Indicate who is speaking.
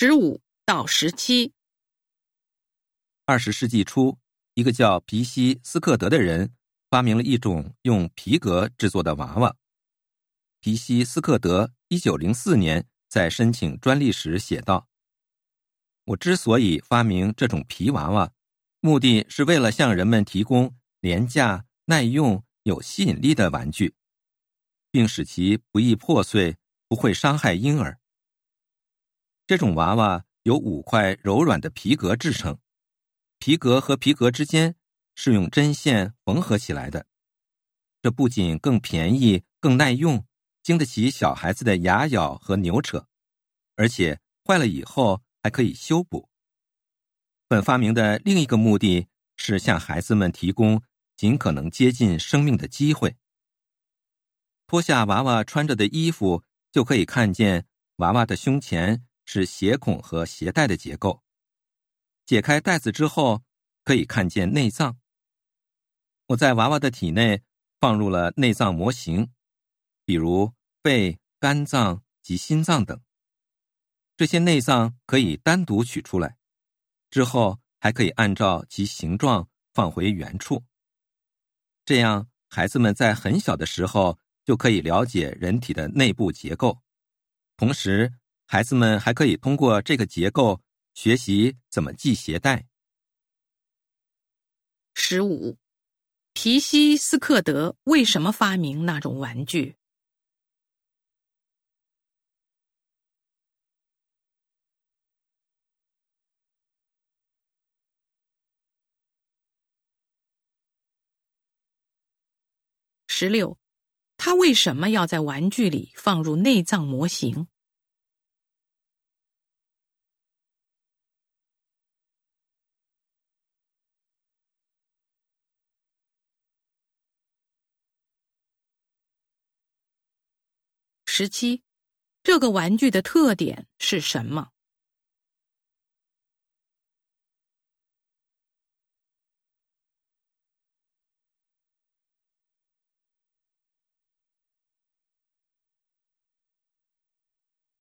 Speaker 1: 十五到十七。
Speaker 2: 二十世纪初，一个叫皮西斯克德的人发明了一种用皮革制作的娃娃。皮西斯克德一九零四年在申请专利时写道：“我之所以发明这种皮娃娃，目的是为了向人们提供廉价、耐用、有吸引力的玩具，并使其不易破碎，不会伤害婴儿。这种娃娃由五块柔软的皮革制成，皮革和皮革之间是用针线缝合起来的。这不仅更便宜、更耐用。”经得起小孩子的牙咬和扭扯，而且坏了以后还可以修补。本发明的另一个目的是向孩子们提供尽可能接近生命的机会。脱下娃娃穿着的衣服，就可以看见娃娃的胸前是鞋孔和鞋带的结构。解开袋子之后，可以看见内脏。我在娃娃的体内放入了内脏模型，比如。肺、肝脏及心脏等，这些内脏可以单独取出来，之后还可以按照其形状放回原处。这样，孩子们在很小的时候就可以了解人体的内部结构，同时，孩子们还可以通过这个结构学习怎么系鞋带。
Speaker 1: 十五，皮西斯克德为什么发明那种玩具？十六，他为什么要在玩具里放入内脏模型？十七，这个玩具的特点是什么？